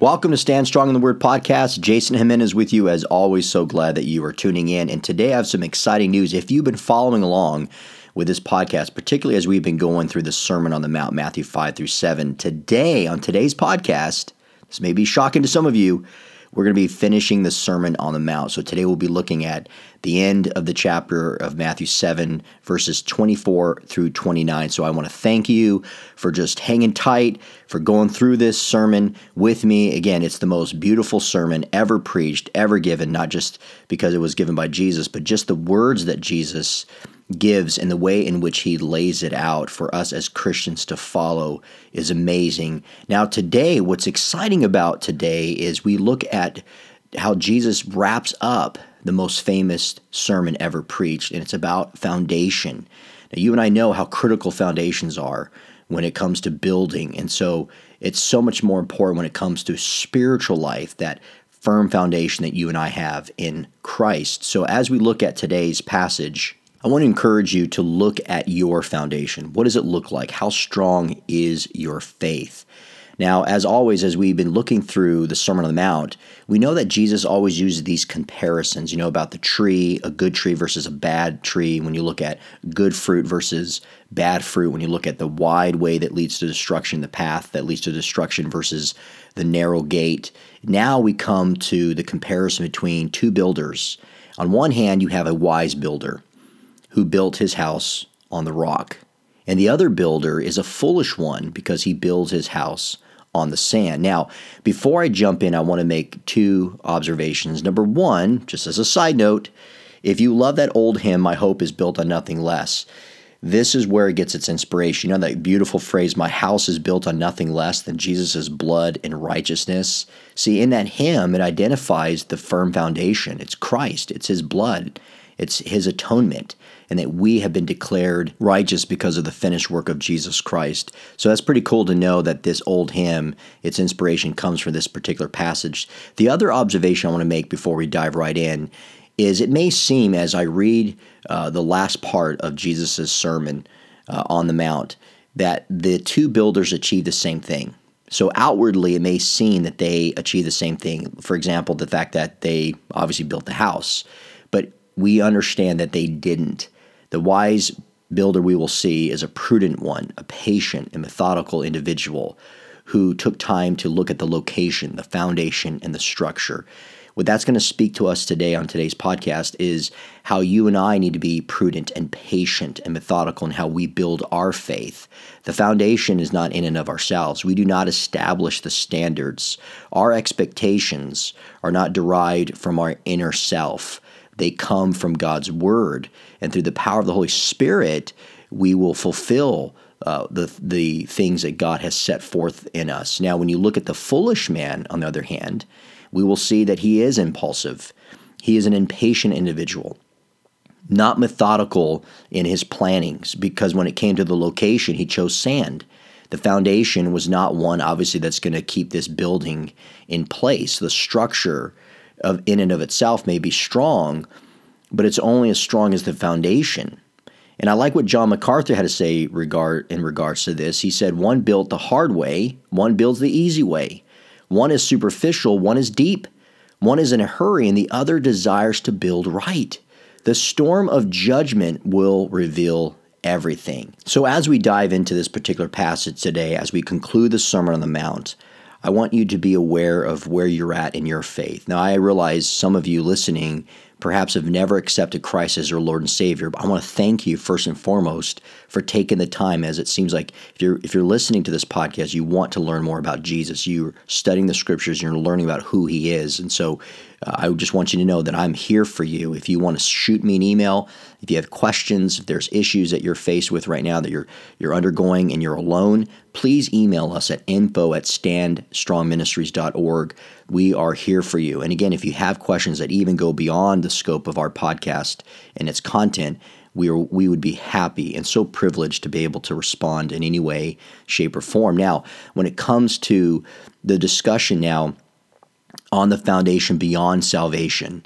Welcome to Stand Strong in the Word podcast. Jason Jimenez with you as always. So glad that you are tuning in. And today I have some exciting news. If you've been following along with this podcast, particularly as we've been going through the Sermon on the Mount, Matthew 5 through 7, today on today's podcast, this may be shocking to some of you, we're going to be finishing the Sermon on the Mount. So today we'll be looking at the end of the chapter of Matthew 7, verses 24 through 29. So I want to thank you for just hanging tight, for going through this sermon with me. Again, it's the most beautiful sermon ever preached, ever given, not just because it was given by Jesus, but just the words that Jesus gives and the way in which he lays it out for us as Christians to follow is amazing. Now, today, what's exciting about today is we look at how Jesus wraps up the most famous sermon ever preached, and it's about foundation. Now, you and I know how critical foundations are when it comes to building, and so it's so much more important when it comes to spiritual life that firm foundation that you and I have in Christ. So, as we look at today's passage, I want to encourage you to look at your foundation. What does it look like? How strong is your faith? Now, as always, as we've been looking through the Sermon on the Mount, we know that Jesus always uses these comparisons, you know, about the tree, a good tree versus a bad tree, when you look at good fruit versus bad fruit, when you look at the wide way that leads to destruction, the path that leads to destruction versus the narrow gate. Now we come to the comparison between two builders. On one hand, you have a wise builder who built his house on the rock. And the other builder is a foolish one because he builds his house on the sand. Now, before I jump in, I want to make two observations. Number one, just as a side note, if you love that old hymn, My Hope is Built on Nothing Less, this is where it gets its inspiration. You know that beautiful phrase, My house is built on nothing less than Jesus' blood and righteousness? See, in that hymn, it identifies the firm foundation. It's Christ, it's His blood, it's His atonement and that we have been declared righteous because of the finished work of Jesus Christ. So that's pretty cool to know that this old hymn, its inspiration comes from this particular passage. The other observation I want to make before we dive right in is it may seem as I read uh, the last part of Jesus' sermon uh, on the Mount that the two builders achieve the same thing. So outwardly, it may seem that they achieve the same thing. For example, the fact that they obviously built the house, but we understand that they didn't. The wise builder we will see is a prudent one, a patient and methodical individual who took time to look at the location, the foundation, and the structure. What that's going to speak to us today on today's podcast is how you and I need to be prudent and patient and methodical in how we build our faith. The foundation is not in and of ourselves. We do not establish the standards. Our expectations are not derived from our inner self. They come from God's Word. And through the power of the Holy Spirit, we will fulfill uh, the, the things that God has set forth in us. Now, when you look at the foolish man, on the other hand, we will see that he is impulsive. He is an impatient individual, not methodical in his plannings, because when it came to the location, he chose sand. The foundation was not one, obviously, that's going to keep this building in place. The structure of in and of itself may be strong, but it's only as strong as the foundation. And I like what John MacArthur had to say regard in regards to this. He said, "One built the hard way, one builds the easy way. One is superficial, one is deep. One is in a hurry, and the other desires to build right. The storm of judgment will reveal everything." So as we dive into this particular passage today, as we conclude the Sermon on the Mount, I want you to be aware of where you're at in your faith. Now, I realize some of you listening perhaps have never accepted Christ as your Lord and Savior, but I want to thank you first and foremost for taking the time as it seems like if you're if you're listening to this podcast, you want to learn more about Jesus. You're studying the scriptures, you're learning about who he is. And so uh, I just want you to know that I'm here for you. If you want to shoot me an email, if you have questions, if there's issues that you're faced with right now that you're you're undergoing and you're alone, please email us at info at standstrongministries.org we are here for you. And again, if you have questions that even go beyond the scope of our podcast and its content, we are we would be happy and so privileged to be able to respond in any way, shape, or form. Now, when it comes to the discussion now on the foundation beyond salvation,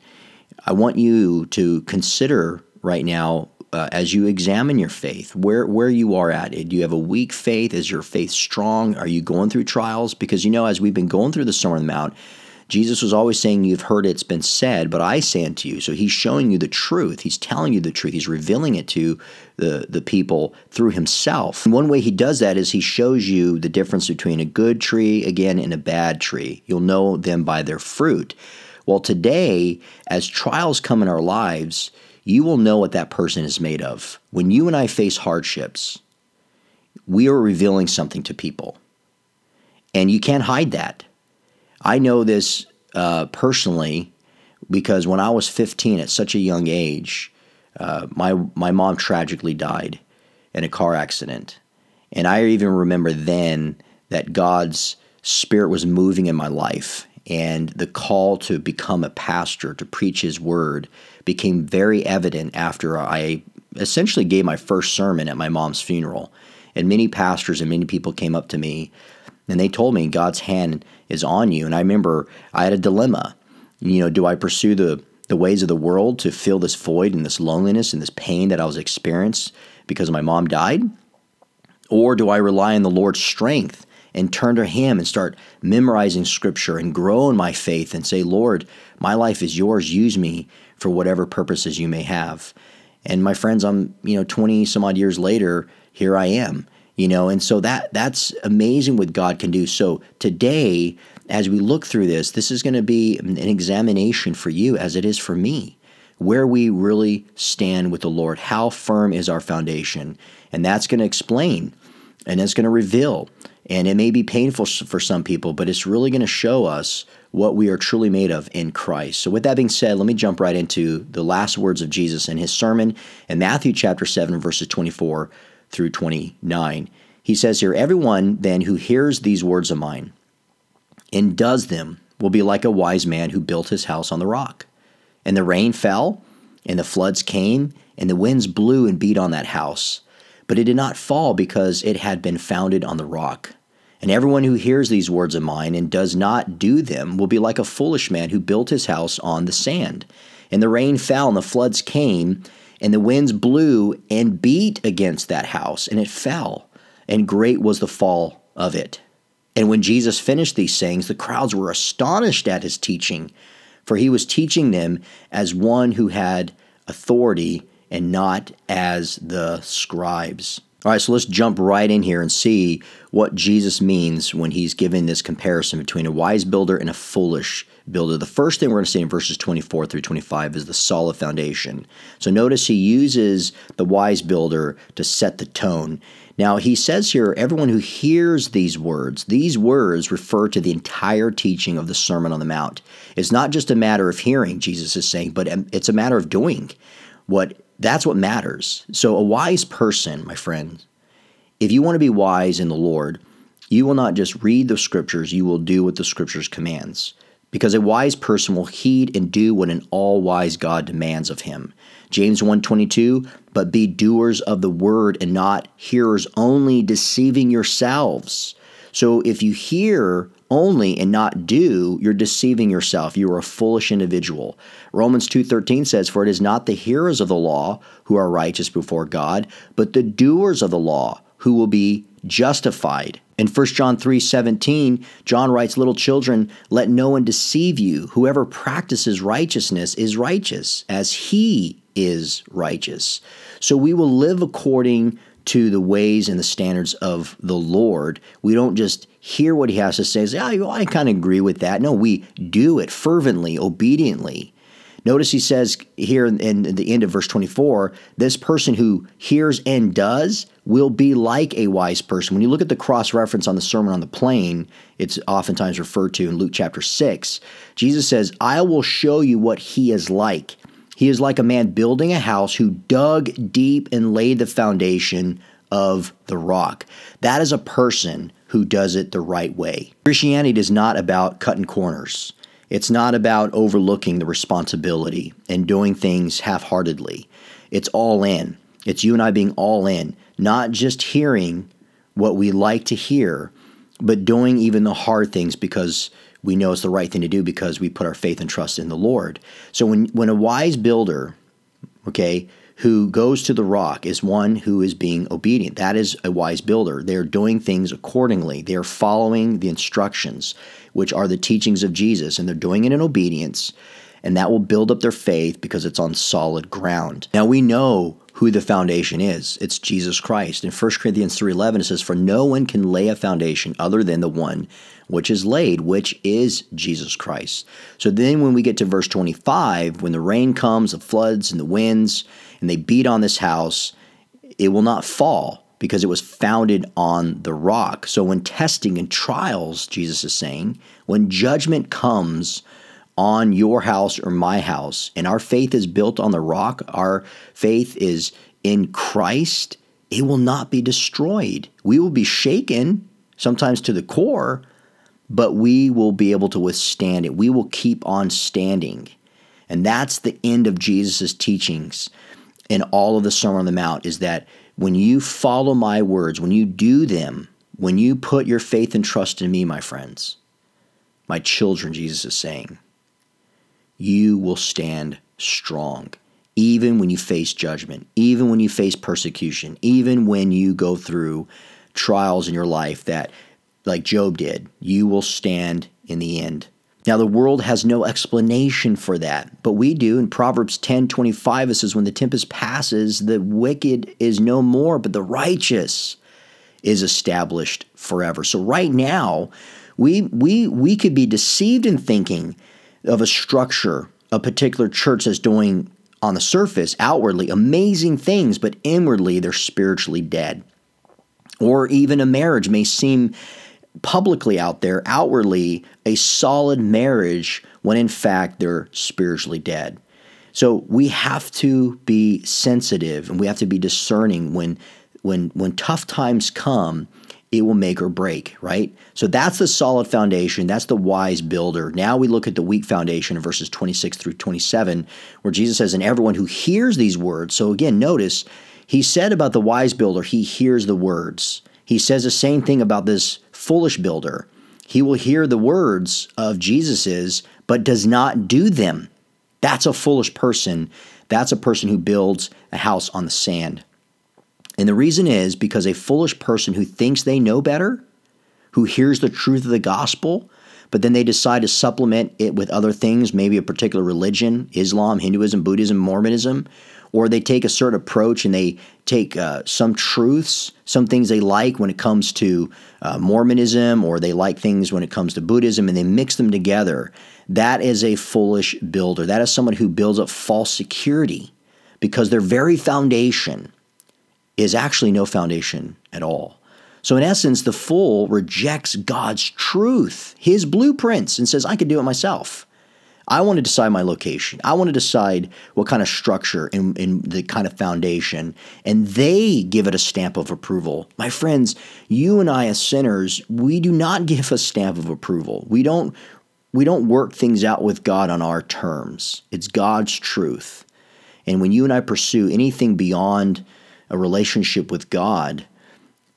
I want you to consider right now uh, as you examine your faith, where where you are at. Do you have a weak faith? Is your faith strong? Are you going through trials? Because you know, as we've been going through the Sermon on the Mount, Jesus was always saying, You've heard it's been said, but I say unto you. So he's showing you the truth. He's telling you the truth. He's revealing it to the, the people through himself. And one way he does that is he shows you the difference between a good tree, again, and a bad tree. You'll know them by their fruit. Well, today, as trials come in our lives, you will know what that person is made of. When you and I face hardships, we are revealing something to people. And you can't hide that. I know this uh, personally because when I was 15 at such a young age, uh, my my mom tragically died in a car accident, and I even remember then that God's spirit was moving in my life, and the call to become a pastor to preach His word became very evident after I essentially gave my first sermon at my mom's funeral, and many pastors and many people came up to me and they told me God's hand is on you. And I remember I had a dilemma. You know, do I pursue the the ways of the world to fill this void and this loneliness and this pain that I was experiencing because my mom died? Or do I rely on the Lord's strength and turn to Him and start memorizing Scripture and grow in my faith and say, Lord, my life is yours. Use me for whatever purposes you may have. And my friends, I'm, you know, 20 some odd years later, here I am you know and so that that's amazing what god can do so today as we look through this this is going to be an examination for you as it is for me where we really stand with the lord how firm is our foundation and that's going to explain and it's going to reveal and it may be painful for some people but it's really going to show us what we are truly made of in Christ. So, with that being said, let me jump right into the last words of Jesus in his sermon in Matthew chapter 7, verses 24 through 29. He says here, Everyone then who hears these words of mine and does them will be like a wise man who built his house on the rock. And the rain fell, and the floods came, and the winds blew and beat on that house. But it did not fall because it had been founded on the rock. And everyone who hears these words of mine and does not do them will be like a foolish man who built his house on the sand. And the rain fell, and the floods came, and the winds blew and beat against that house, and it fell, and great was the fall of it. And when Jesus finished these sayings, the crowds were astonished at his teaching, for he was teaching them as one who had authority and not as the scribes. All right, so let's jump right in here and see what Jesus means when he's giving this comparison between a wise builder and a foolish builder. The first thing we're going to see in verses 24 through 25 is the solid foundation. So notice he uses the wise builder to set the tone. Now, he says here, everyone who hears these words, these words refer to the entire teaching of the Sermon on the Mount. It's not just a matter of hearing, Jesus is saying, but um, it's a matter of doing. What that's what matters. So, a wise person, my friend, if you want to be wise in the Lord, you will not just read the scriptures, you will do what the scriptures commands because a wise person will heed and do what an all-wise God demands of him. James 1:22, but be doers of the word and not hearers only, deceiving yourselves. So if you hear only and not do, you're deceiving yourself. You are a foolish individual. Romans 2:13 says, "For it is not the hearers of the law who are righteous before God, but the doers of the law who will be justified." In 1 John 3 17, John writes, Little children, let no one deceive you. Whoever practices righteousness is righteous, as he is righteous. So we will live according to the ways and the standards of the Lord. We don't just hear what he has to say say, oh, I kind of agree with that. No, we do it fervently, obediently. Notice he says here in, in, the end of verse 24 this person who hears and does will be like a wise person. When you look at the cross reference on the Sermon on the Plain, it's oftentimes referred to in Luke chapter 6. Jesus says, I will show you what he is like. He is like a man building a house who dug deep and laid the foundation of the rock. That is a person who does it the right way. Christianity is not about cutting corners. It's not about overlooking the responsibility and doing things half heartedly. It's all in. It's you and I being all in, not just hearing what we like to hear, but doing even the hard things because we know it's the right thing to do because we put our faith and trust in the Lord. So when when a wise builder, okay, who goes to the rock is one who is being obedient. That is a wise builder. They're doing things accordingly. They're following the instructions, which are the teachings of Jesus, and they're doing it in obedience. And that will build up their faith because it's on solid ground. Now we know who the foundation is. It's Jesus Christ. In 1 Corinthians 3:11 it says for no one can lay a foundation other than the one which is laid, which is Jesus Christ. So then when we get to verse 25, when the rain comes, the floods and the winds, and they beat on this house, it will not fall because it was founded on the rock. So when testing and trials, Jesus is saying, when judgment comes on your house or my house, and our faith is built on the rock, our faith is in Christ, it will not be destroyed. We will be shaken, sometimes to the core, but we will be able to withstand it. We will keep on standing. And that's the end of Jesus' teachings in all of the Sermon on the Mount is that when you follow my words, when you do them, when you put your faith and trust in me, my friends, my children, Jesus is saying, you will stand strong. Even when you face judgment, even when you face persecution, even when you go through trials in your life that, like Job did, you will stand in the end. Now, the world has no explanation for that, but we do. In Proverbs 10 25, it says, When the tempest passes, the wicked is no more, but the righteous is established forever. So, right now, we, we, we could be deceived in thinking of a structure, a particular church that's doing on the surface, outwardly, amazing things, but inwardly they're spiritually dead. Or even a marriage may seem publicly out there, outwardly, a solid marriage when in fact they're spiritually dead. So we have to be sensitive and we have to be discerning when when when tough times come it will make or break, right? So that's the solid foundation. That's the wise builder. Now we look at the weak foundation in verses 26 through 27, where Jesus says, And everyone who hears these words, so again, notice he said about the wise builder, he hears the words. He says the same thing about this foolish builder. He will hear the words of Jesus's, but does not do them. That's a foolish person. That's a person who builds a house on the sand. And the reason is because a foolish person who thinks they know better, who hears the truth of the gospel, but then they decide to supplement it with other things, maybe a particular religion, Islam, Hinduism, Buddhism, Mormonism, or they take a certain approach and they take uh, some truths, some things they like when it comes to uh, Mormonism, or they like things when it comes to Buddhism, and they mix them together. That is a foolish builder. That is someone who builds up false security because their very foundation is actually no foundation at all. So, in essence, the fool rejects God's truth, his blueprints, and says, I could do it myself. I want to decide my location. I want to decide what kind of structure and, and, the kind of foundation, and they give it a stamp of approval. My friends, you and I as sinners, we do not give a stamp of approval. We don't we don't work things out with God on our terms. It's God's truth. And when you and I pursue anything beyond a relationship with God,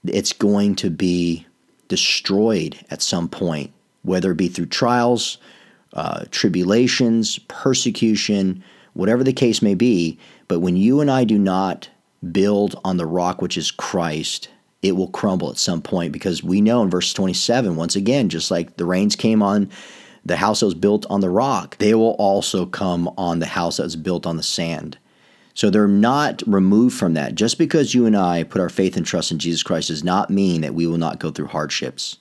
it's going to be destroyed at some point, whether it be through trials, uh, tribulations, persecution, whatever the case may be. But when you and I do not build on the rock, which is Christ, it will crumble at some point because we know in verse 27, once again, just like the rains came on the house that was built on the rock, they will also come on the house that was built on the sand. So they're not removed from that. Just because you and I put our faith and trust in Jesus Christ does not mean that we will not go through hardships.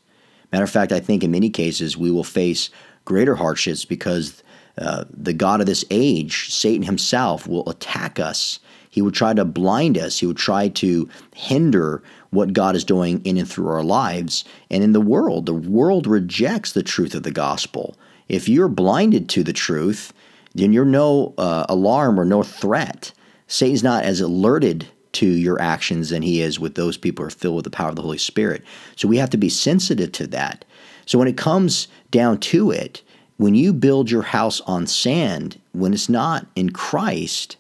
Matter of fact, I think in many cases we will face greater hardships because uh, the God of this age, Satan himself, will attack us. He would try to blind us. He would try to hinder what God is doing in and through our lives. And in the world, the world rejects the truth of the gospel. If you're blinded to the truth, then you're no uh, alarm or no threat. Satan's not as alerted to your actions than he is with those people who are filled with the power of the Holy Spirit. So we have to be sensitive to that. So when it comes down to it, when you build your house on sand, when it's not in Christ,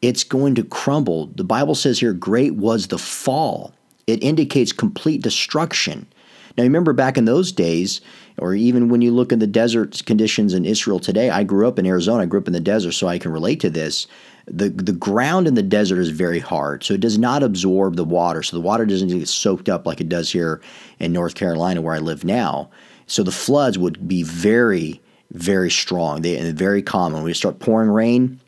it's going to crumble. The Bible says here, great was the fall. It indicates complete destruction. Now, remember back in those days, or even when you look in the desert conditions in Israel today, I grew up in Arizona, I grew up in the desert, so I can relate to this. The, the ground in the desert is very hard, so it does not absorb the water. So the water doesn't get soaked up like it does here in North Carolina, where I live now. So the floods would be very, very strong they, and very common. We start pouring rain,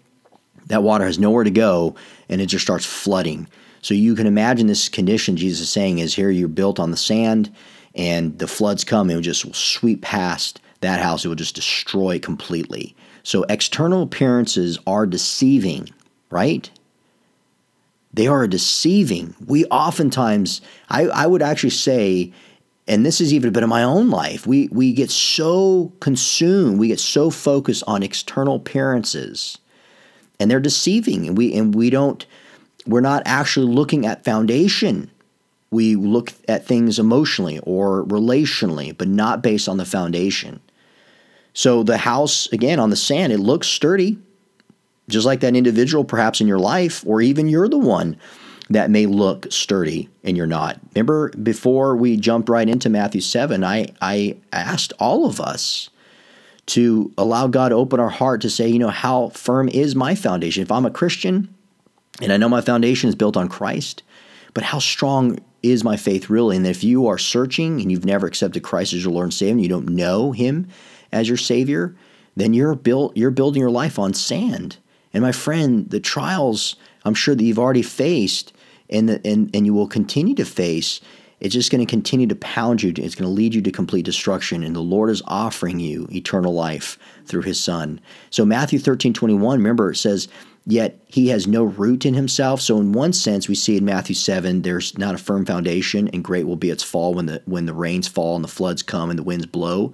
that water has nowhere to go and it just starts flooding. So you can imagine this condition Jesus is saying is here you're built on the sand and the floods come and it just sweep past that house. It will just destroy completely. So external appearances are deceiving, right? They are deceiving. We oftentimes, I, I would actually say, and this is even a bit of my own life, we, we get so consumed, we get so focused on external appearances, and they're deceiving, and we and we don't, we're not actually looking at foundation we look at things emotionally or relationally, but not based on the foundation. So the house, again, on the sand, it looks sturdy, just like that individual perhaps in your life, or even you're the one that may look sturdy and you're not. Remember, before we jumped right into Matthew 7, I, I asked all of us to allow God to open our heart to say, you know, how firm is my foundation? If I'm a Christian and I know my foundation is built on Christ, but how strong is my faith really? And if you are searching and you've never accepted Christ as your Lord and Savior, and you don't know Him as your Savior, then you're built you're building your life on sand. And my friend, the trials I'm sure that you've already faced and the, and and you will continue to face, it's just going to continue to pound you. It's going to lead you to complete destruction. And the Lord is offering you eternal life through His Son. So Matthew 13, 21, remember it says yet he has no root in himself. So in one sense, we see in Matthew seven, there's not a firm foundation, and great will be its fall when the when the rains fall and the floods come and the winds blow.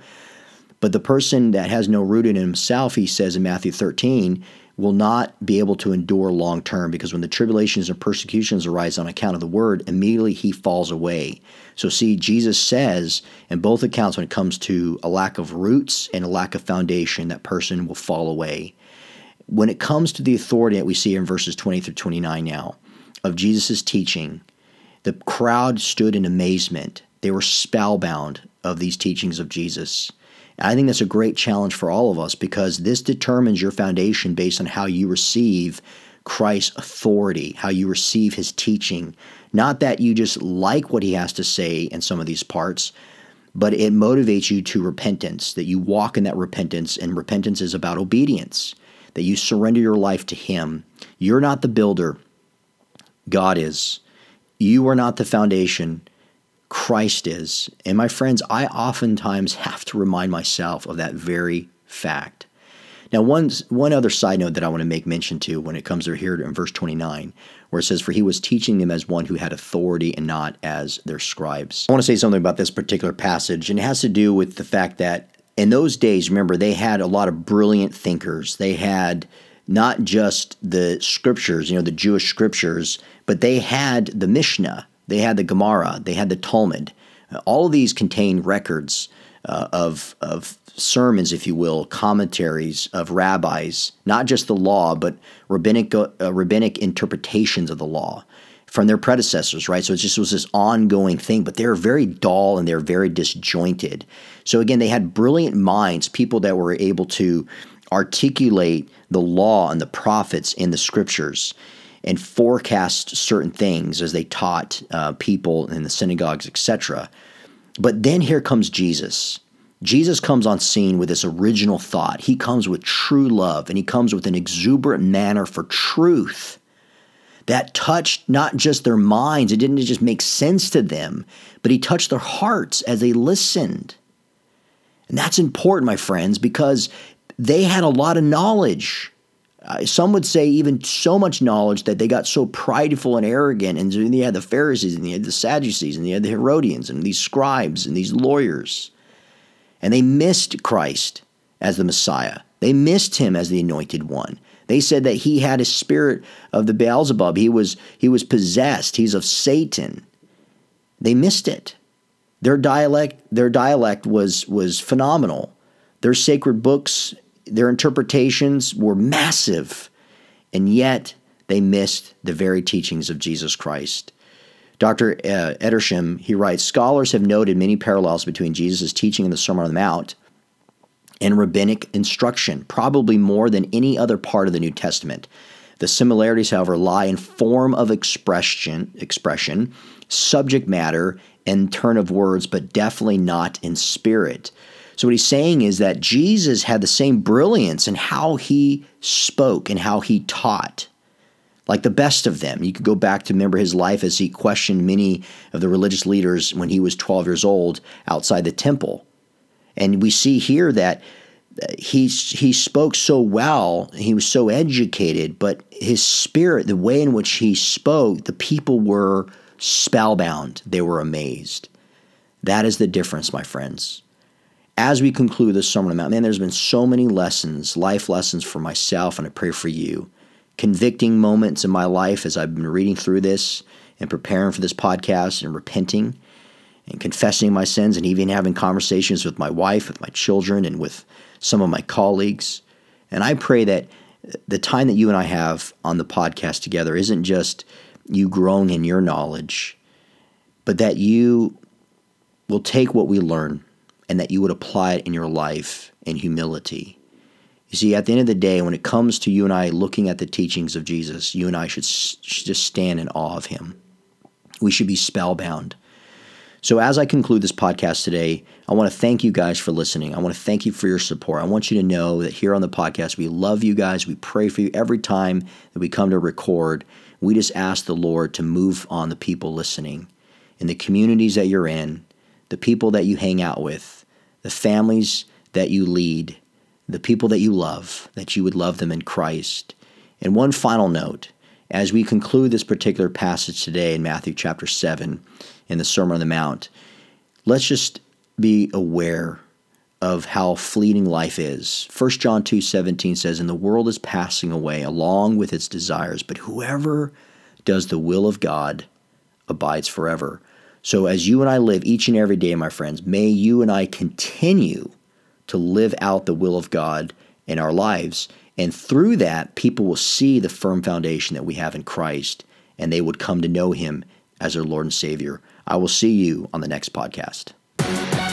But the person that has no root in himself, he says in Matthew 13, will not be able to endure long term because when the tribulations and persecutions arise on account of the word, immediately he falls away. So, see, Jesus says in both accounts when it comes to a lack of roots and a lack of foundation, that person will fall away when it comes to the authority that we see in verses 20 through 29 now of Jesus' teaching, the crowd stood in amazement. They were spellbound of these teachings of Jesus. I think that's a great challenge for all of us because this determines your foundation based on how you receive Christ's authority, how you receive his teaching. Not that you just like what he has to say in some of these parts, but it motivates you to repentance, that you walk in that repentance, and repentance is about obedience that you surrender your life to Him. You're not the builder, God is. You are not the foundation, Christ is. And my friends, I oftentimes have to remind myself of that very fact. Now, one, one other side note that I want to make mention to when it comes to here in verse 29, where it says, For he was teaching them as one who had authority and not as their scribes. I want to say something about this particular passage, and it has to do with the fact that in those days, remember, they had a lot of brilliant thinkers. They had not just the scriptures, you know, the Jewish scriptures, but they had the Mishnah, they had the Gemara, they had the Talmud. All of these contain records uh, of, of sermons, if you will, commentaries of rabbis, not just the law, but rabbinic, uh, rabbinic interpretations of the law from their predecessors, right? So it just was this ongoing thing, but they're very dull and they're very disjointed. So again, they had brilliant minds, people that were able to articulate the law and the prophets in the scriptures and forecast certain things as they taught uh, people in the synagogues, etc. But then here comes Jesus. Jesus comes on scene with this original thought. He comes with true love and he comes with an exuberant manner for truth that touched not just their minds, it didn't just make sense to them, but he touched their hearts as they listened. And that's important, my friends, because they had a lot of knowledge. Uh, some would say even so much knowledge that they got so prideful and arrogant. And you had the Pharisees, and you had the Sadducees, and you had the Herodians, and these scribes, and these lawyers. And they missed Christ as the Messiah. They missed him as the anointed one. They said that he had a spirit of the Beelzebub. He was he was possessed. He's of Satan. They missed it. Their dialect their dialect was was phenomenal. Their sacred books, their interpretations were massive. And yet they missed the very teachings of Jesus Christ. Dr. Uh, Edersheim, he writes Scholars have noted many parallels between Jesus' teaching in the Sermon on the Mount and rabbinic instruction, probably more than any other part of the New Testament. The similarities, however, lie in form of expression, expression, subject matter, and turn of words, but definitely not in spirit. So, what he's saying is that Jesus had the same brilliance in how he spoke and how he taught like the best of them. You could go back to remember his life as he questioned many of the religious leaders when he was 12 years old outside the temple. And we see here that uh, he he spoke so well, he was so educated, but his spirit, the way in which he spoke, the people were spellbound. They were amazed. That is the difference, my friends. As we conclude this Sermon on the Mount, man, there's been so many lessons, life lessons for myself, and I pray for you convicting moments in my life as I've been reading through this and preparing for this podcast and repenting and confessing my sins and even having conversations with my wife, with my children, and with some of my colleagues. And I pray that the time that you and I have on the podcast together isn't just you growing in your knowledge, but that you will take what we learn and that you would apply it in your life in humility you see, at the end of the day, when it comes to you and I looking at the teachings of Jesus, you and I should, should just stand in awe of him. We should be spellbound. So, as I conclude this podcast today, I want to thank you guys for listening. I want to thank you for your support. I want you to know that here on the podcast, we love you guys. We pray for you every time that we come to record. We just ask the Lord to move on the people listening in the communities that you're in, the people that you hang out with, the families that you lead, the people that you love, that you would love them in Christ. And one final note as we conclude this particular passage today in Matthew chapter 7 in the Sermon on the Mount, let's just be aware of how fleeting life is. 1 John 2:17 says, "And the world is passing away along with its desires, but whoever does the will of God abides forever." So as you and I live each and every day, my friends, may you and I continue to live out the will of God in our lives. And through that, people will see the firm foundation that we have in Christ and they would come to know Him as their Lord and Savior. I will see you on the next podcast.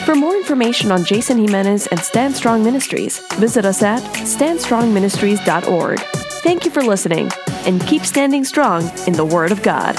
For more information on Jason Jimenez and Stand Strong Ministries, visit us at standstrongministries.org. Thank you for listening and keep standing strong in the Word of God.